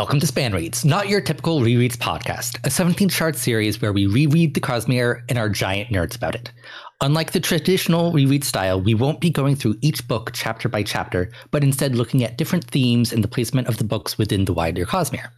Welcome to Span Reads, not your typical rereads podcast, a 17 shard series where we reread the Cosmere and are giant nerds about it. Unlike the traditional reread style, we won't be going through each book chapter by chapter, but instead looking at different themes and the placement of the books within the wider Cosmere.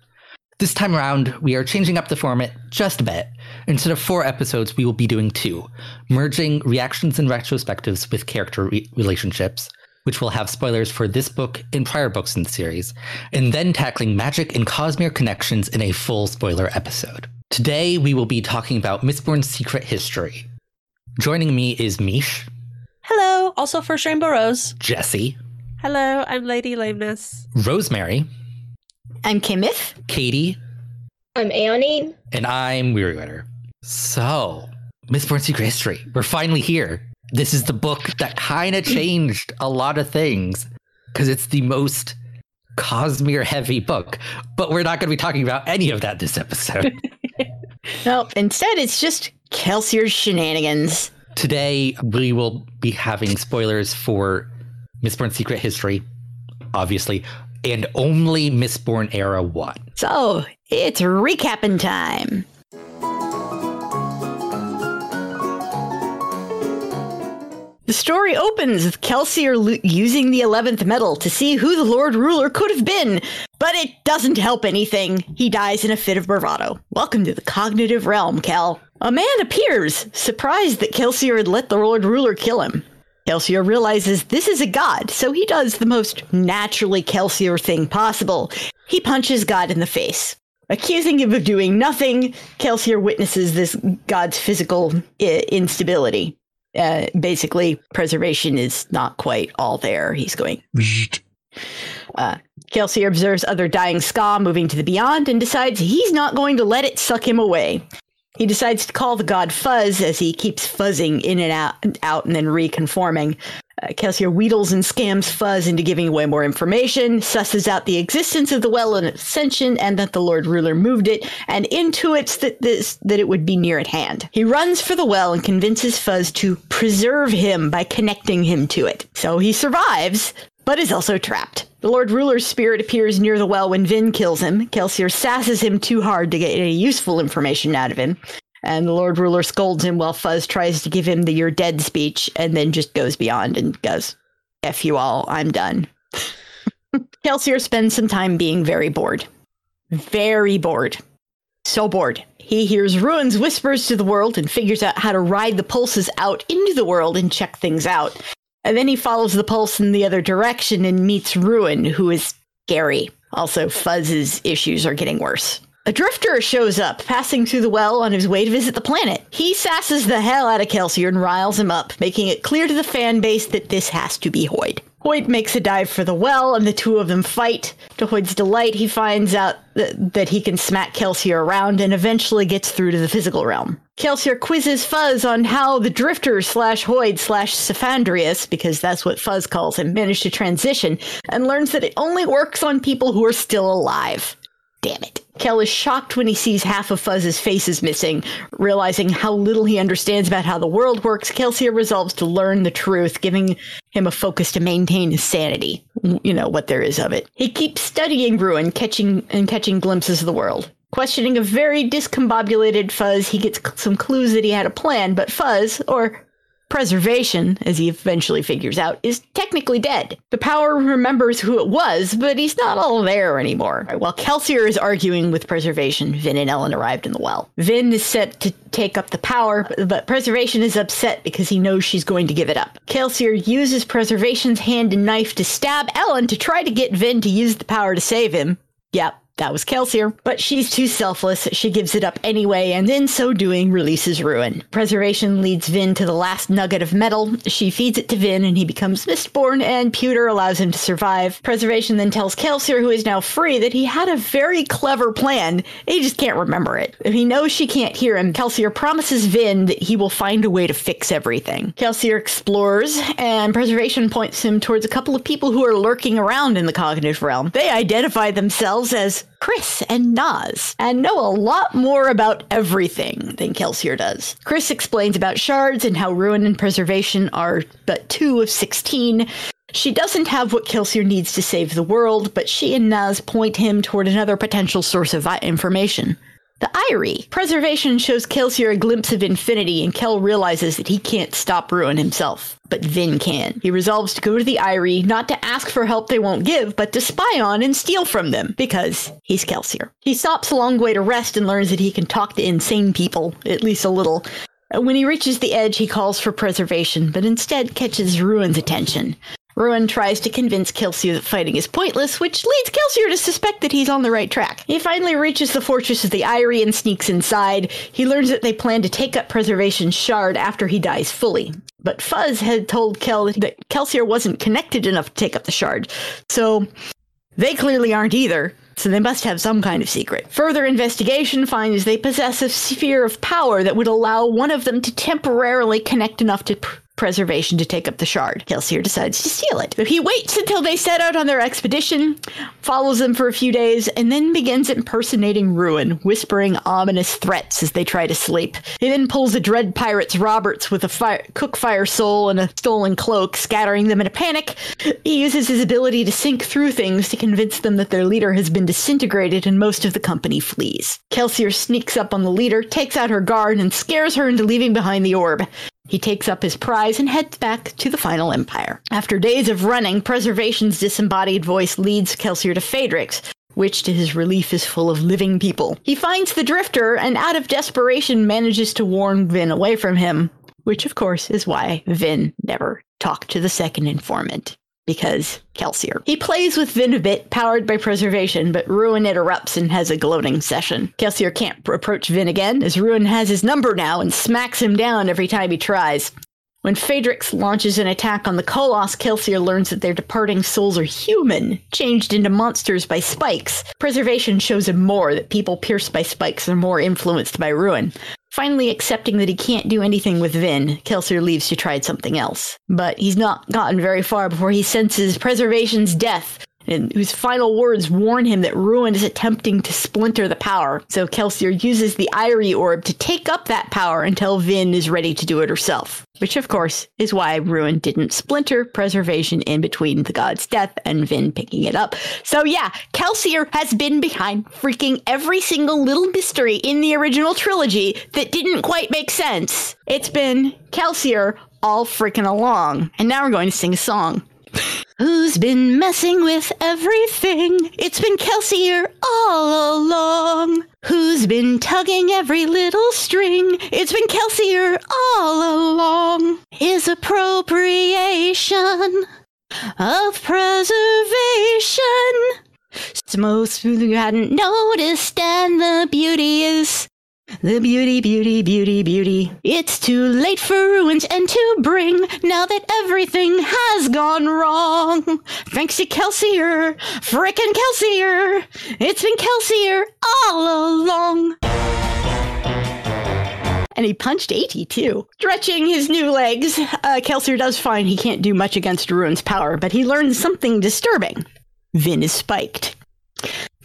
This time around, we are changing up the format just a bit. Instead of four episodes, we will be doing two, merging reactions and retrospectives with character re- relationships, which will have spoilers for this book and prior books in the series, and then tackling magic and Cosmere connections in a full spoiler episode. Today, we will be talking about Mistborn's secret history. Joining me is Mish, Hello, also First Rainbow Rose. Jesse, Hello, I'm Lady Lameness. Rosemary, I'm Kimith. Katie, I'm Aonine. and I'm Weary Rider. So, Mistborn Secret History, we're finally here. This is the book that kind of changed a lot of things because it's the most Cosmere heavy book. But we're not going to be talking about any of that this episode. No, instead it's just Kelsier's shenanigans. Today, we will be having spoilers for Mistborn Secret History, obviously, and only Mistborn Era 1. So it's recapping time. The story opens with Kelsier lo- using the 11th metal to see who the Lord Ruler could have been, but it doesn't help anything. He dies in a fit of bravado. Welcome to the cognitive realm, Kel. A man appears, surprised that Kelsier had let the Lord Ruler kill him. Kelsier realizes this is a god, so he does the most naturally Kelsier thing possible. He punches God in the face. Accusing him of doing nothing, Kelsier witnesses this god's physical I- instability. Uh, basically, preservation is not quite all there. He's going. Uh, Kelsier observes other dying skaa moving to the beyond and decides he's not going to let it suck him away. He decides to call the god Fuzz as he keeps fuzzing in and out, and out and then reconforming. Uh, Kelsier wheedles and scams Fuzz into giving away more information, susses out the existence of the well in Ascension and that the Lord Ruler moved it, and intuits that this that it would be near at hand. He runs for the well and convinces Fuzz to preserve him by connecting him to it. So he survives, but is also trapped. The Lord Ruler's spirit appears near the well when Vin kills him. Kelsier sasses him too hard to get any useful information out of him. And the Lord Ruler scolds him while Fuzz tries to give him the you're dead speech and then just goes beyond and goes, F you all, I'm done. Kelsier spends some time being very bored. Very bored. So bored. He hears Ruin's whispers to the world and figures out how to ride the pulses out into the world and check things out. And then he follows the pulse in the other direction and meets Ruin, who is scary. Also, Fuzz's issues are getting worse. A drifter shows up, passing through the well on his way to visit the planet. He sasses the hell out of Kelsier and riles him up, making it clear to the fan base that this has to be Hoid. Hoid makes a dive for the well, and the two of them fight. To Hoid's delight, he finds out th- that he can smack Kelsier around and eventually gets through to the physical realm. Kelsier quizzes Fuzz on how the Drifter slash Hoid slash Cephandrius, because that's what Fuzz calls him, managed to transition, and learns that it only works on people who are still alive. Damn it. Kel is shocked when he sees half of Fuzz's face is missing. Realizing how little he understands about how the world works, Kelsier resolves to learn the truth, giving him a focus to maintain his sanity. You know, what there is of it. He keeps studying Ruin, catching and catching glimpses of the world. Questioning a very discombobulated Fuzz, he gets some clues that he had a plan, but Fuzz, or preservation, as he eventually figures out, is technically dead. The power remembers who it was, but he's not all there anymore. While Kelsier is arguing with preservation, Vin and Elend arrived in the well. Vin is set to take up the power, but- preservation is upset because he knows she's going to give it up. Kelsier uses preservation's hand and knife to stab Elend to try to get Vin to use the power to save him. Yep, that was Kelsier. But she's too selfless. She gives it up anyway, and in so doing, releases Ruin. Preservation leads Vin to the last nugget of metal. She feeds it to Vin, and he becomes Mistborn, and Pewter allows him to survive. Preservation then tells Kelsier, who is now free, that he had a very clever plan. He just can't remember it. He knows she can't hear him, Kelsier promises Vin that he will find a way to fix everything. Kelsier explores, and Preservation points him towards a couple of people who are lurking around in the cognitive realm. They identify themselves as Khriss and Nazh, and know a lot more about everything than Kelsier does. Khriss explains about shards and how ruin and preservation are but two of 16. She doesn't have what Kelsier needs to save the world, but she and Nazh point him toward another potential source of information. The Eyree. Preservation shows Kelsier a glimpse of infinity, and Kel realizes that he can't stop Ruin himself. But Vin can. He resolves to go to the Eyree, not to ask for help they won't give, but to spy on and steal from them, because he's Kelsier. He stops a long way to rest and learns that he can talk to insane people, at least a little. When he reaches the edge, he calls for preservation, but instead catches Ruin's attention. Ruin tries to convince Kelsier that fighting is pointless, which leads Kelsier to suspect that he's on the right track. He finally reaches the fortress of the Eyree and sneaks inside. He learns that they plan to take up Preservation's shard after he dies fully. But Fuzz had told Kel that Kelsier wasn't connected enough to take up the shard, so they clearly aren't either. So they must have some kind of secret. Further investigation finds they possess a sphere of power that would allow one of them to temporarily connect enough to pr- preservation to take up the shard. Kelsier decides to steal it. But he waits until they set out on their expedition, follows them for a few days, and then begins impersonating Ruin, whispering ominous threats as they try to sleep. He then pulls the dread pirates Roberts with a fire, cook fire soul and a stolen cloak, scattering them in a panic. He uses his ability to sink through things to convince them that their leader has been disintegrated and most of the company flees. Kelsier sneaks up on the leader, takes out her guard, and scares her into leaving behind the orb. He takes up his prize and heads back to the final empire. After days of running, Preservation's disembodied voice leads Kelsier to Fadrex, which to his relief is full of living people. He finds the Drifter and out of desperation manages to warn Vin away from him, which of course is why Vin never talked to the second informant because Kelsier. He plays with Vin a bit, powered by preservation, but Ruin interrupts and has a gloating session. Kelsier can't approach Vin again, as Ruin has his number now and smacks him down every time he tries. When Fadrex launches an attack on the Koloss, Kelsier learns that their departing souls are human, changed into monsters by spikes. Preservation shows him more that people pierced by spikes are more influenced by ruin. Finally accepting that he can't do anything with Vin, Kelsier leaves to try something else. But he's not gotten very far before he senses Preservation's death, and whose final words warn him that Ruin is attempting to splinter the power. So Kelsier uses the Eyree Orb to take up that power until Vin is ready to do it herself. Which, of course, is why Ruin didn't splinter Preservation in between the god's death and Vin picking it up. So yeah, Kelsier has been behind freaking every single little mystery in the original trilogy that didn't quite make sense. It's been Kelsier all freaking along. And now we're going to sing a song. Who's been messing with everything? It's been Kelsier all along. Who's been tugging every little string? It's been Kelsier all along. His appropriation of preservation. Most you hadn't noticed, and the beauty is the beauty, beauty, beauty, beauty. It's too late for ruins and to bring now that everything has gone wrong. Thanks to Kelsier, frickin' Kelsier. It's been Kelsier all along. And he punched Ati too. Stretching his new legs, uh, Kelsier does find he can't do much against Ruin's power, but he learns something disturbing. Vin is spiked.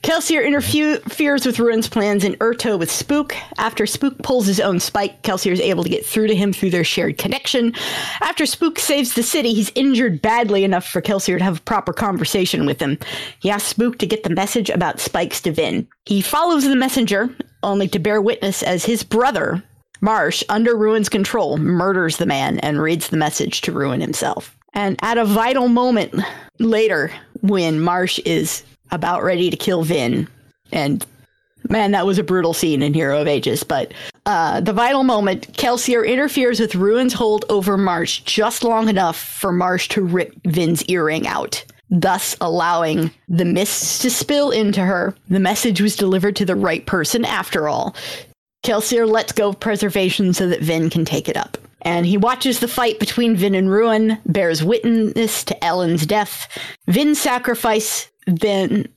Kelsier interferes with Ruin's plans and Urto with Spook. After Spook pulls his own spike, Kelsier is able to get through to him through their shared connection. After Spook saves the city, he's injured badly enough for Kelsier to have a proper conversation with him. He asks Spook to get the message about spikes to Vin. He follows the messenger, only to bear witness as his brother, Marsh, under Ruin's control, murders the man and reads the message to Ruin himself. And at a vital moment later, when Marsh is about ready to kill Vin. And man, that was a brutal scene in Hero of Ages. But uh, the vital moment, Kelsier interferes with Ruin's hold over Marsh just long enough for Marsh to rip Vin's earring out. Thus allowing the mists to spill into her. The message was delivered to the right person after all. Kelsier lets go of preservation so that Vin can take it up. And he watches the fight between Vin and Ruin, bears witness to Elend's death. Vin's sacrifice then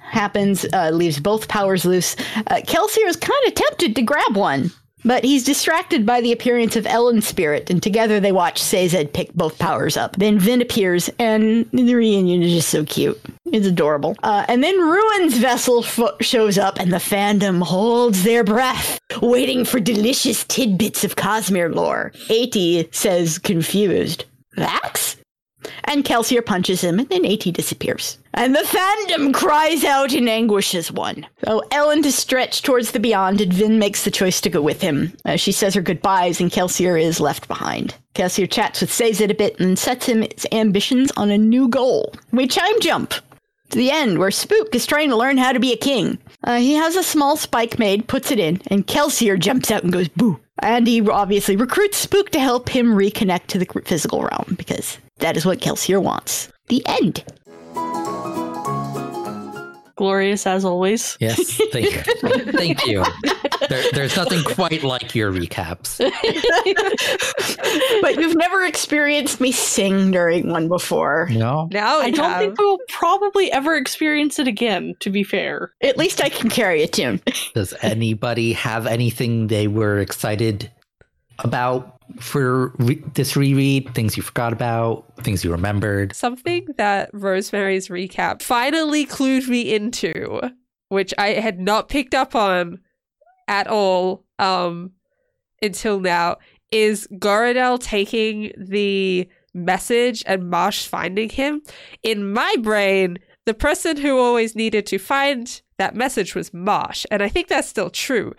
happens, uh, leaves both powers loose. Uh, Kelsier is kind of tempted to grab one, but he's distracted by the appearance of Elend's spirit, and together they watch Sazed pick both powers up. Then Vin appears, and the reunion is just so cute. It's adorable. Uh, and then Ruin's vessel shows up, and the fandom holds their breath, waiting for delicious tidbits of Cosmere lore. Ati says, confused, Vax? And Kelsier punches him, and then Ati disappears. And the fandom cries out in anguish as one. So Elend is stretched towards the beyond, and Vin makes the choice to go with him. Uh, she says her goodbyes, and Kelsier is left behind. Kelsier chats with Sazed a bit and sets him his ambitions on a new goal. We chime jump to the end, where Spook is trying to learn how to be a king. Uh, he has a small spike made, puts it in, and Kelsier jumps out and goes boo. And he obviously recruits Spook to help him reconnect to the physical realm because that is what Kelsier wants. The end. Glorious as always. Yes, thank you. thank you. There, there's nothing quite like your recaps. but you've never experienced me sing during one before. No. Now I don't have. think we'll probably ever experience it again, to be fair. At least I can carry a tune. Does anybody have anything they were excited about for re- this reread? Things you forgot about? Things you remembered? something that Rosemary's recap finally clued me into, which I had not picked up on at all um until now, is Goradel taking the message and Marsh finding him. In my brain, the person who always needed to find that message was Marsh, and I think that's still true.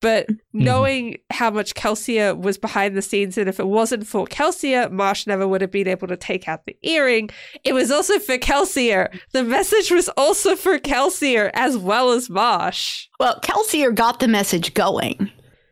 But knowing how much Kelsier was behind the scenes, and if it wasn't for Kelsier, Marsh never would have been able to take out the earring. It was also for Kelsier. The message was also for Kelsier as well as Marsh. Well, Kelsier got the message going.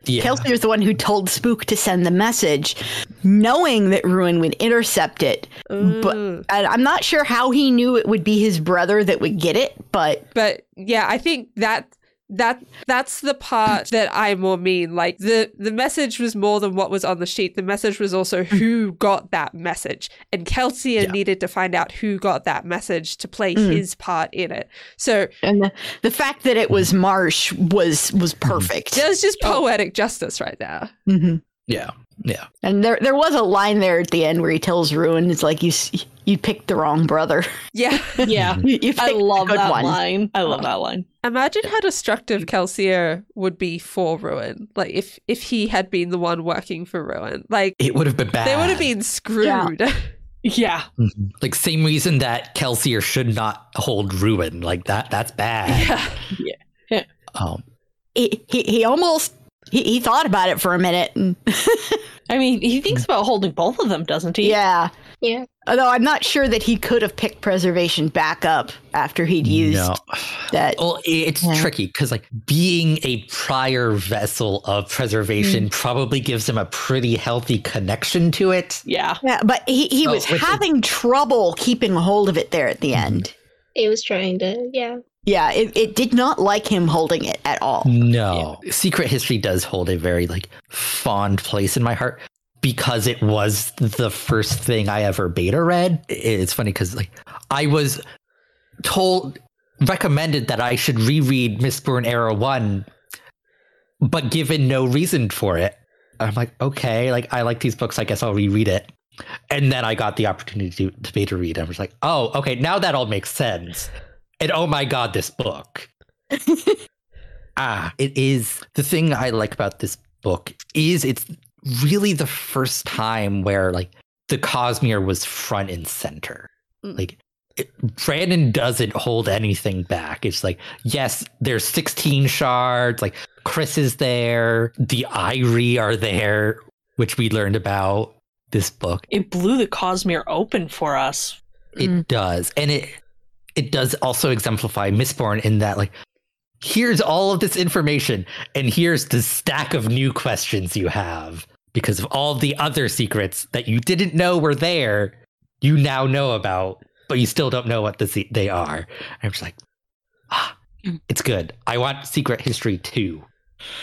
Yeah. Kelsier's the one who told Spook to send the message, knowing that Ruin would intercept it. But Mm. and I'm not sure how he knew it would be his brother that would get it, but but yeah, I think that that that's the part that I more mean. Like the the message was more than what was on the sheet. The message was also who got that message, and Kelsier Yeah. needed to find out who got that message to play Mm. his part in it. So and the, the fact that it was Marsh was was perfect. there's just poetic justice right there. hmm Yeah. Yeah. And there there was a line there at the end where he tells Ruin, "It's like you you picked the wrong brother. Yeah. Yeah. You, you I love the that one." line. I love that line. Imagine how destructive Kelsier would be for Ruin. Like if if he had been the one working for Ruin. Like It would have been bad. they would have been screwed. Yeah. Mhm. Like same reason that Kelsier should not hold ruin. Like that. That's bad. Yeah, yeah. Um. He, he he almost he, he thought about it for a minute. And I mean, he thinks about holding both of them, doesn't he? yeah, Yeah. although I'm not sure that he could have picked preservation back up after he'd used No. that. Well, it's Yeah. tricky because like being a prior vessel of preservation mm. probably gives him a pretty healthy connection to it. Yeah. Yeah, but he, he Oh, was which is- having trouble keeping a hold of it there at the mm-hmm. end. It was trying to, yeah. Yeah, it, it did not like him holding it at all. No. Secret History does hold a very like fond place in my heart because it was the first thing I ever beta read. It's funny cuz like I was told recommended that I should reread Mistborn Era 1 but given no reason for it. I'm like, okay, like I like these books, I guess I'll reread it. And then I got the opportunity to, to beta read. I was like, oh, okay, now that all makes sense. And oh my god, this book. ah, it is the thing I like about this book is it's really the first time where like the Cosmere was front and center. Mm. Like it, Brandon doesn't hold anything back. It's like, yes, there's 16 shards, like Khriss is there, the Eyree are there, which we learned about this book. It blew the Cosmere open for us. It Mm. does. And it it does also exemplify Mistborn in that like here's all of this information and here's the stack of new questions you have because of all the other secrets that you didn't know were there you now know about but you still don't know what the se- they are. And I'm just like ah Mm. it's good. I want secret history too.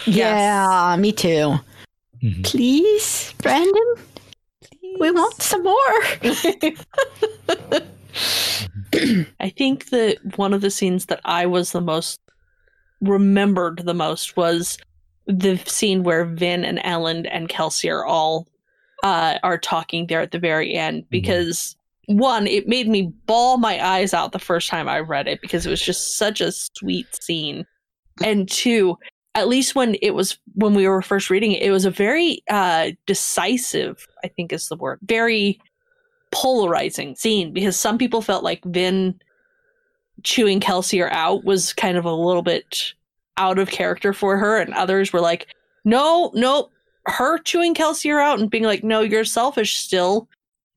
Yeah, me too. Mhm. Please, Brandon, we want some more. I think that one of the scenes that I was the most remembered the most was the scene where Vin and Elend and Kelsier are all uh, are talking there at the very end because one, it made me bawl my eyes out the first time I read it because it was just such a sweet scene, and two, at least when it was when we were first reading it, it was a very uh, decisive, I think is the word, very polarizing scene because some people felt like Vin chewing Kelsier out was kind of a little bit out of character for her, and others were like, no, no, her chewing Kelsier out and being like, no, you're selfish still.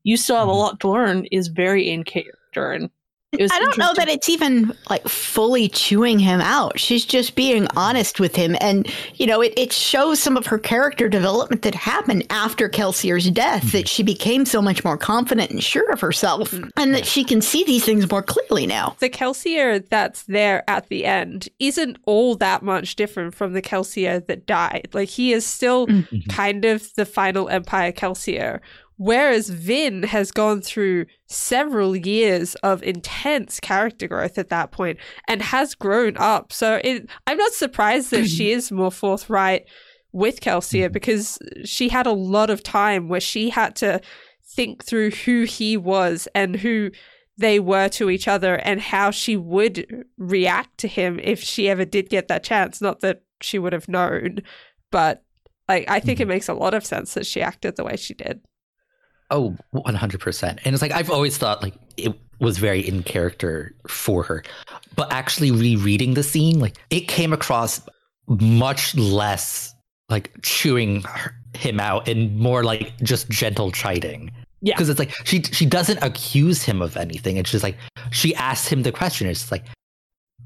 You still have a mm-hmm. lot to learn is very in character. And I don't know that it's even like fully chewing him out. She's just being honest with him. And, you know, it, it shows some of her character development that happened after Kelsier's death, that she became so much more confident and sure of herself, and that she can see these things more clearly now. The Kelsier that's there at the end isn't all that much different from the Kelsier that died. Like he is still Mhm. kind of the final Empire Kelsier. Whereas Vin has gone through several years of intense character growth at that point and has grown up. So it, I'm not surprised that she is more forthright with Kelsier mm-hmm. because she had a lot of time where she had to think through who he was and who they were to each other and how she would react to him if she ever did get that chance. Not that she would have known, but like I think it mm-hmm. makes a lot of sense that she acted the way she did. Oh, 100%. And it's like, I've always thought like it was very in character for her. But actually rereading the scene, like it came across much less like chewing her, him out and more like just gentle chiding. Yeah. Because it's like she she doesn't accuse him of anything. It's just like she asks him the question. It's like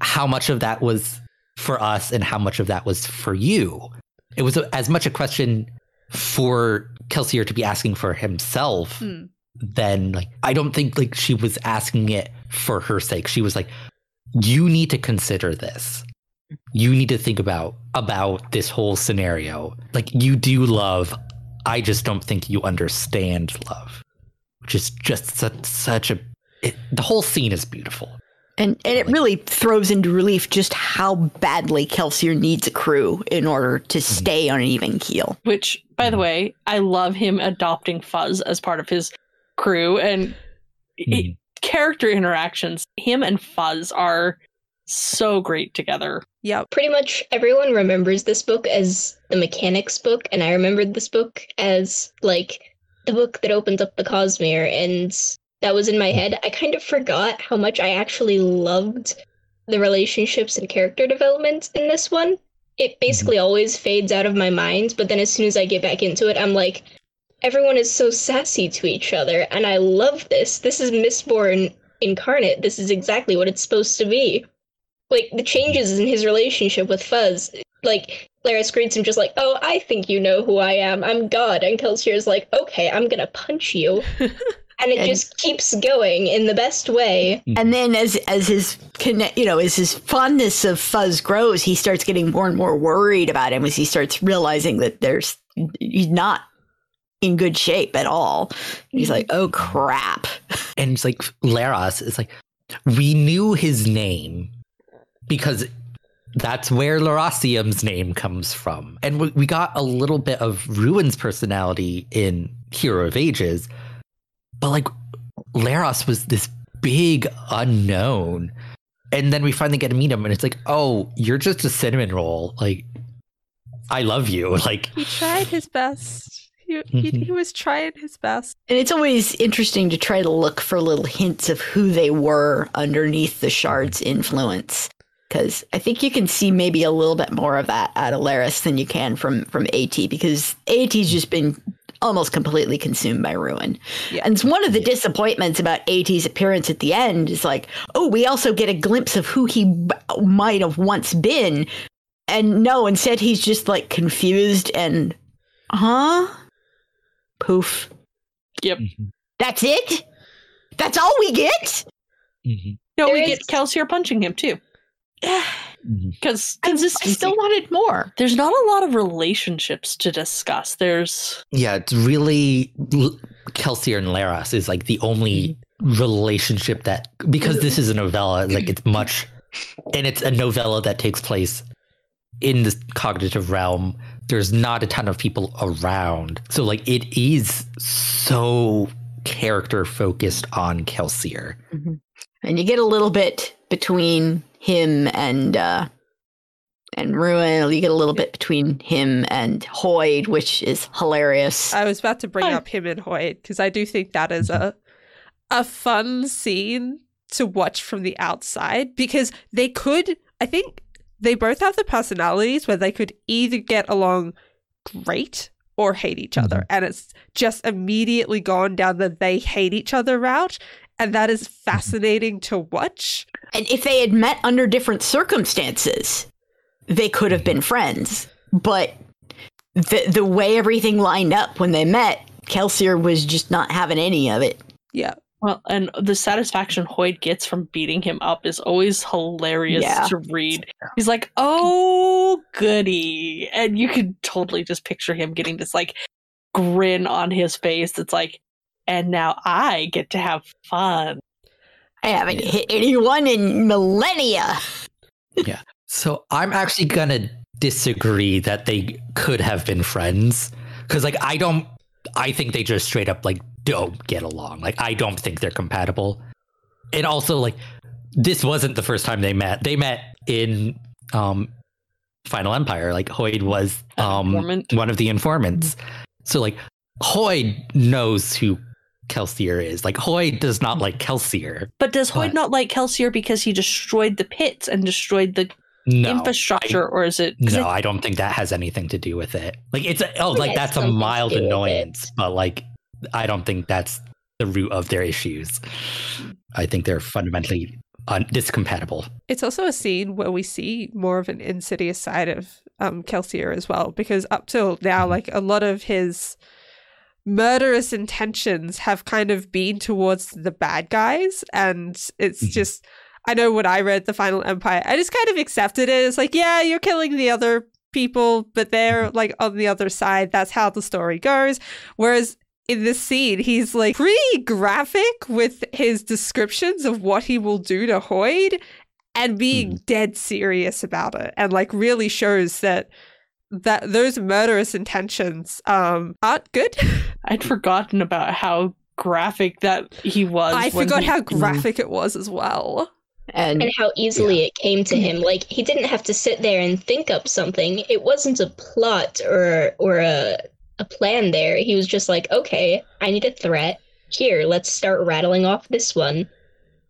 how much of that was for us and how much of that was for you. It was a, as much a question for Kelsier to be asking for himself hmm. then like I don't think like she was asking it for her sake. She was like, you need to consider this. You need to think about about this whole scenario. Like you do love. I just don't think you understand love, which is just such, such a. It, the whole scene is beautiful. And, and it really throws into relief just how badly Kelsier needs a crew in order to mm-hmm. stay on an even keel. Which, by the mm. way, I love him adopting Fuzz as part of his crew and it- mm. character interactions. Him and Fuzz are so great together. Yeah. Pretty much everyone remembers this book as the mechanics book, and I remembered this book as like the book that opens up the Cosmere, and that was in my mm. head. I kind of forgot how much I actually loved the relationships and character development in this one. It mm-hmm. basically always fades out of my mind, but then as soon as I get back into it, I'm like, everyone is so sassy to each other, and I love this. This is Mistborn incarnate. This is exactly what it's supposed to be like the changes in his relationship with Fuzz. Like Leras greets him just like, "Oh, I think you know who I am. I'm God." And Kelsier's like, "Okay, I'm gonna punch you," and it And- just keeps going in the best way. Mm-hmm. And then as as his connect, you know, as his fondness of Fuzz grows, he starts getting more and more worried about him as he starts realizing that there's he's not in good shape at all. He's mm-hmm. like, "Oh crap." and it's like Leras is like we knew his name because that's where Lerasium's name comes from. And we, we got a little bit of Ruin's personality in Hero of Ages, but like Leras was this big unknown. And then we finally get to meet him, and it's like, oh, you're just a cinnamon roll. Like, I love you. Like, He tried his best. He, he, Mhm. he was trying his best. And it's always interesting to try to look for little hints of who they were underneath the shard's influence. Because I think you can see maybe a little bit more of that out of Leras than you can from from Ati, because Ati's just been almost completely consumed by ruin. Yeah. And it's one of the disappointments about Ati's appearance at the end is like, oh, we also get a glimpse of who he b- might have once been. And no, instead he's just like confused and, huh? Poof. Yep. Mm-hmm. That's it? That's all we get? Mm-hmm. No, There we is- get Kelsier punching him too. Mm-hmm. Because I, I still wanted more. There's not a lot of relationships to discuss. There's Yeah, it's really L- Kelsier and Leras is like the only mm-hmm. relationship that because this is a novella, like it's much, and it's a novella that takes place in the cognitive realm. There's not a ton of people around, so like it is so character focused on Kelsier. Mm-hmm. And you get a little bit between him and uh and Ruin. You get a little bit between him and Hoid, which is hilarious. I was about to bring Hi. up him and Hoid because I do think that is a a fun scene to watch from the outside because they could, I think they both have the personalities where they could either get along great or hate each other. And it's just immediately gone down the they hate each other route. And that is fascinating to watch. And if they had met under different circumstances, they could have been friends. But the the way everything lined up when they met, Kelsier was just not having any of it. Yeah. Well, and the satisfaction Hoid gets from beating him up is always hilarious Yeah. to read. He's like, "Oh, goody," and you could totally just picture him getting this like grin on his face. That's like, and now I get to have fun. I haven't hit anyone in millennia. Yeah. So I'm actually gonna disagree that they could have been friends because, like, I don't. I think they just straight up like don't get along. Like, I don't think they're compatible. And also, like, this wasn't the first time they met. They met in um Final Empire. Like, Hoid was um one of the informants. So, like, Hoid knows who Kelsier is. Like, Hoid does not like Kelsier. But does Hoid But- not like Kelsier because he destroyed the pits and destroyed the No, infrastructure, or is it? No, it- I don't think that has anything to do with it. Like it's a, oh, like has that's a mild do with it. annoyance, but like I don't think that's the root of their issues. I think they're fundamentally un- discompatible. It's also a scene where we see more of an insidious side of um, Kelsier as well, because up till now, Mhm. like a lot of his murderous intentions have kind of been towards the bad guys, and it's Mhm. just. I know when I read The Final Empire, I just kind of accepted it. It's like, yeah, you're killing the other people, but they're like on the other side. That's how the story goes. Whereas in this scene, he's like pretty graphic with his descriptions of what he will do to Hoid and being dead serious about it and like really shows that that those murderous intentions um aren't good. I'd forgotten about how graphic that he was. I forgot he- how graphic it was as well. And and how easily it came to him. Like he didn't have to sit there and think up something. It wasn't a plot or or a a plan there. He was just like, okay, I need a threat. Here, let's start rattling off this one.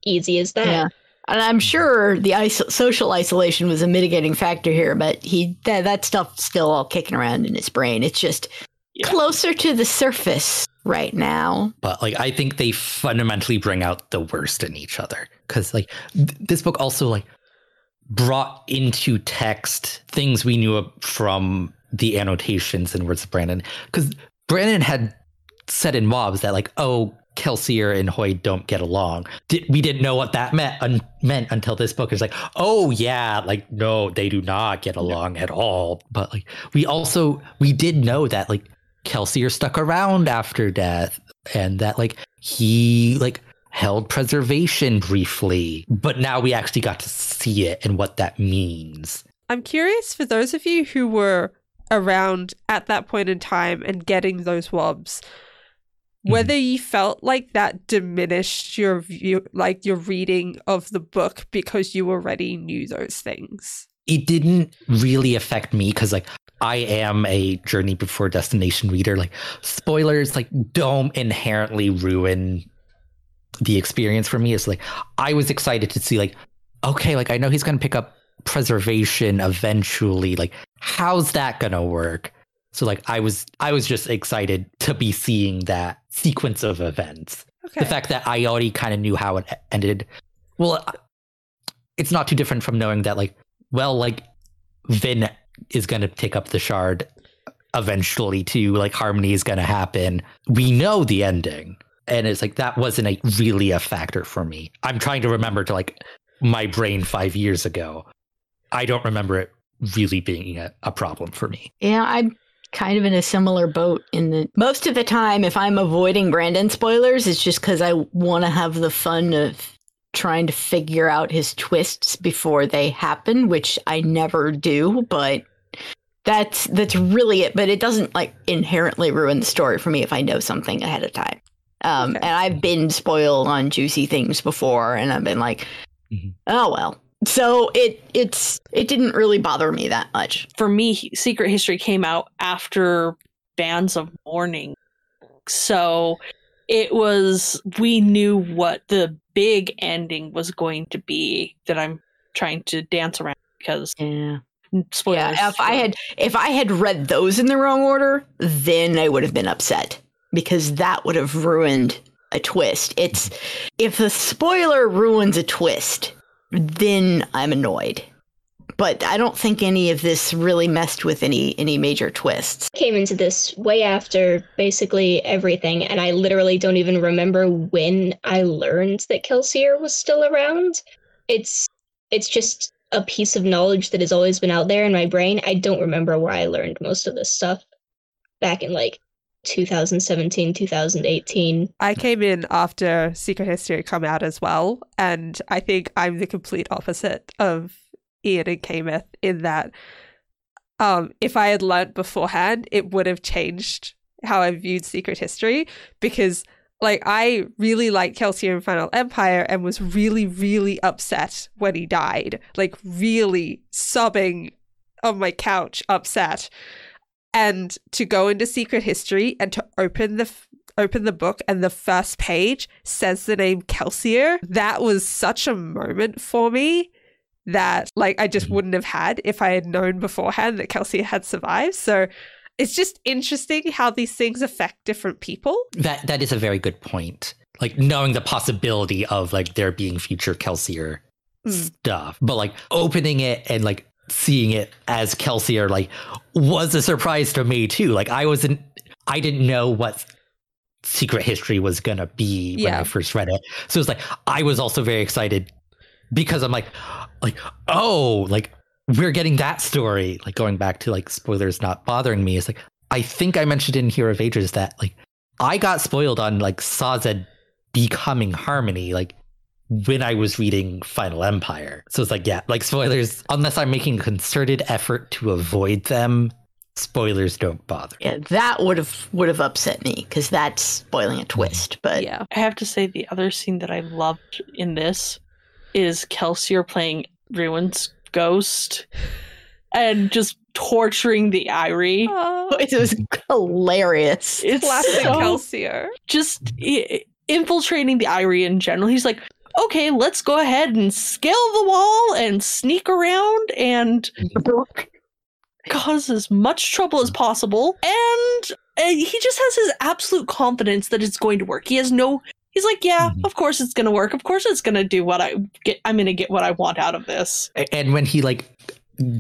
Easy as that. Yeah. And I'm sure the iso- social isolation was a mitigating factor here, but he that, that stuff's still all kicking around in his brain. It's just Yeah. closer to the surface right now. But like I think they fundamentally bring out the worst in each other cuz like th- this book also like brought into text things we knew from the annotations and words of Brandon cuz Brandon had said in WoBs that like oh Kelsier and Hoid don't get along. Did, we didn't know what that meant un, meant until this book is like, oh yeah, like no, they do not get along at all. But like we also we did know that like Kelsier stuck around after death, and that like he like held preservation briefly, but now we actually got to see it and what that means. I'm curious for those of you who were around at that point in time and getting those wobs, Mm-hmm. whether you felt like that diminished your view, like your reading of the book because you already knew those things. it didn't really affect me because like I am a journey before destination reader. Like spoilers like don't inherently ruin the experience for me. It's like I was excited to see like, okay, like I know he's gonna pick up preservation eventually. Like, how's that gonna work? So like I was I was just excited to be seeing that sequence of events Okay. the fact that I already kind of knew how it ended. Well, it's not too different from knowing that, like, well, like Vin is going to pick up the shard eventually, too. Like, harmony is going to happen. We know the ending. And it's like, that wasn't a, really a factor for me. I'm trying to remember to, like, my brain five years ago. I don't remember it really being a, a problem for me. Yeah, I'm kind of in a similar boat in the most of the time if I'm avoiding Brandon spoilers, it's just because I want to have the fun of trying to figure out his twists before they happen, which I never do, but that's that's really it. But it doesn't like inherently ruin the story for me if I know something ahead of time. Um, Okay. and I've been spoiled on juicy things before, and I've been like, Mhm. oh well. So it it's it didn't really bother me that much. for me, Secret History came out after Bands of Mourning. So it was we knew what the big ending was going to be that I'm trying to dance around because Yeah. spoilers. Yeah, if I had if I had read those in the wrong order, then I would have been upset because that would have ruined a twist. It's if the spoiler ruins a twist, then I'm annoyed. But I don't think any of this really messed with any any major twists. Came into this way after basically everything, and I literally don't even remember when I learned that Kelsier was still around. It's it's just a piece of knowledge that has always been out there in my brain. I don't remember where I learned most of this stuff back in like 2017, 2018. I came in after Secret History come out as well, and I think I'm the complete opposite of Ian and Kameth in that um, if I had learnt beforehand, it would have changed how I viewed Secret History because like I really liked Kelsier in Final Empire and was really, really upset when he died. Like really sobbing on my couch, upset. And to go into Secret History and to open the f- open the book and the first page says the name Kelsier, that was such a moment for me that like I just Mhm. wouldn't have had if I had known beforehand that Kelsier had survived. So it's just interesting how these things affect different people. That that is a very good point. Like knowing the possibility of like there being future Kelsier Mm. stuff, but like opening it and like seeing it as Kelsier or like was a surprise to me too. Like I wasn't, I didn't know what Secret History was gonna be when Yeah. I first read it. So it's like I was also very excited because I'm like, like oh, like we're getting that story. Like going back to like spoilers not bothering me. It's like I think I mentioned in Hero of Ages that like I got spoiled on like Sazed becoming Harmony like when I was reading Final Empire. So it's like yeah, like spoilers unless I'm making a concerted effort to avoid them, spoilers don't bother. Me. Yeah, that would have would have upset me because that's spoiling a twist. Mm-hmm. But yeah. I have to say the other scene that I loved in this is Kelsier playing Ruin's ghost and just torturing the Eyree. Oh, it was hilarious. It's classic so- Kelsier. just i- infiltrating the Eyree in general. He's like, okay, let's go ahead and scale the wall and sneak around and cause as much trouble as possible. And uh, he just has his absolute confidence that it's going to work. He has no. He's like, yeah, Mhm. of course it's going to work. Of course it's going to do what I get. I'm going to get what I want out of this. And when he like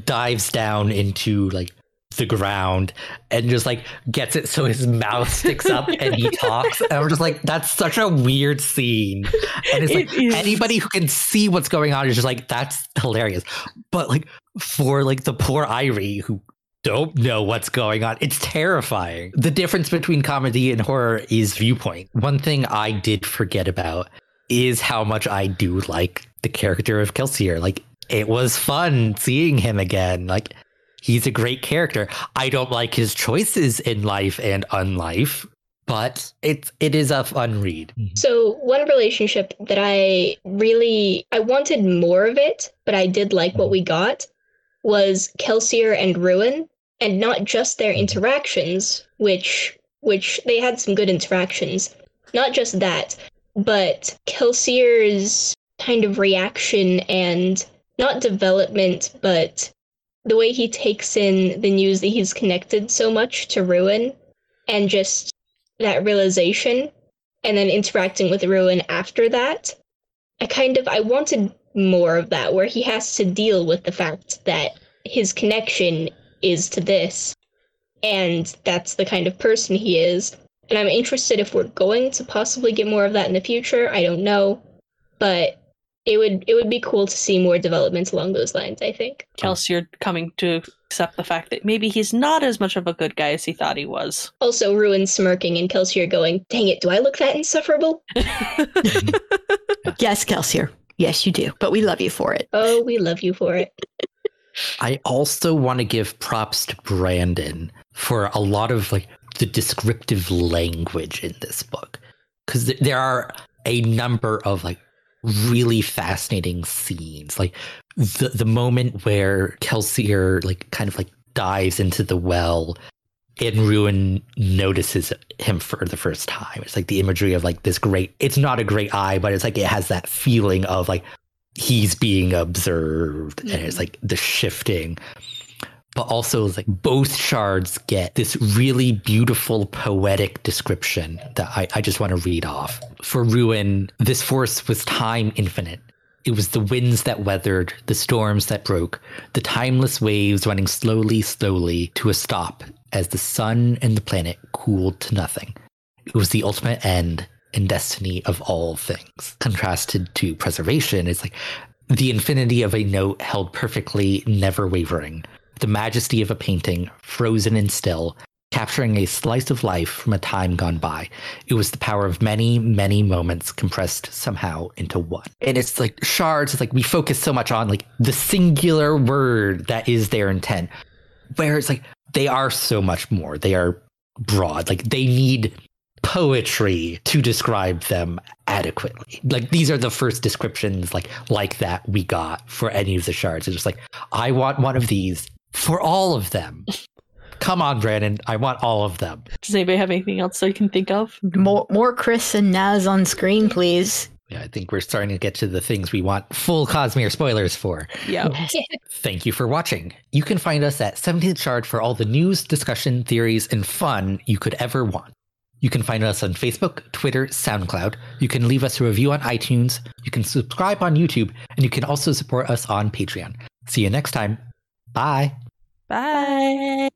dives down into like the ground and just like gets it so his mouth sticks up and he talks, and I'm just like, that's such a weird scene. And it's like is- anybody who can see what's going on is just like, that's hilarious. But like for like the poor Eyree who don't know what's going on, it's terrifying. The difference between comedy and horror is viewpoint. One thing I did forget about is how much I do like the character of Kelsier. Like it was fun seeing him again. Like he's a great character. I don't like his choices in life and unlife, but it's it is a fun read. Mm-hmm. So one relationship that I really I wanted more of it, but I did like what mm-hmm. we got was Kelsier and Ruin, and not just their mm-hmm. interactions, which which they had some good interactions. Not just that, but Kelsier's kind of reaction and not development, but the way he takes in the news that he's connected so much to Ruin and just that realization and then interacting with Ruin after that. I kind of I wanted more of that where he has to deal with the fact that his connection is to this and that's the kind of person he is. And I'm interested if we're going to possibly get more of that in the future. I don't know, but it would it would be cool to see more developments along those lines, I think. Kelsier, you're coming to accept the fact that maybe he's not as much of a good guy as he thought he was. Also Ruin smirking and Kelsier are going, "Dang it, do I look that insufferable?" yes, Kelsier, Yes, you do. But we love you for it. Oh, we love you for it. I also want to give props to Brandon for a lot of like the descriptive language in this book because there are a number of like really fascinating scenes like the the moment where Kelsier like kind of like dives into the well and Ruin notices him for the first time. It's like the imagery of like this great, it's not a great eye, but it's like it has that feeling of like he's being observed and it's mm-hmm. like the shifting. But also, like both shards get this really beautiful poetic description that I, I just want to read off. For Ruin, this force was time infinite. It was the winds that weathered, the storms that broke, the timeless waves running slowly, slowly to a stop as the sun and the planet cooled to nothing. It was the ultimate end and destiny of all things. Contrasted to preservation, it's like the infinity of a note held perfectly, never wavering, the majesty of a painting, frozen and still, capturing a slice of life from a time gone by. It was the power of many, many moments compressed somehow into one. And it's like shards, it's like we focus so much on like the singular word that is their intent. Where it's like they are so much more. They are broad. Like they need poetry to describe them adequately. Like these are the first descriptions like like that we got for any of the shards. It's just like I want one of these for all of them. Come on, Brandon. I want all of them. Does anybody have anything else I can think of? More, more Khriss and Nazh on screen, please. Yeah, I think we're starting to get to the things we want full Cosmere spoilers for. Yeah. Thank you for watching. You can find us at 17th Shard for all the news, discussion, theories, and fun you could ever want. You can find us on Facebook, Twitter, SoundCloud. You can leave us a review on iTunes. You can subscribe on YouTube, and you can also support us on Patreon. See you next time. Bye. Bye. Bye.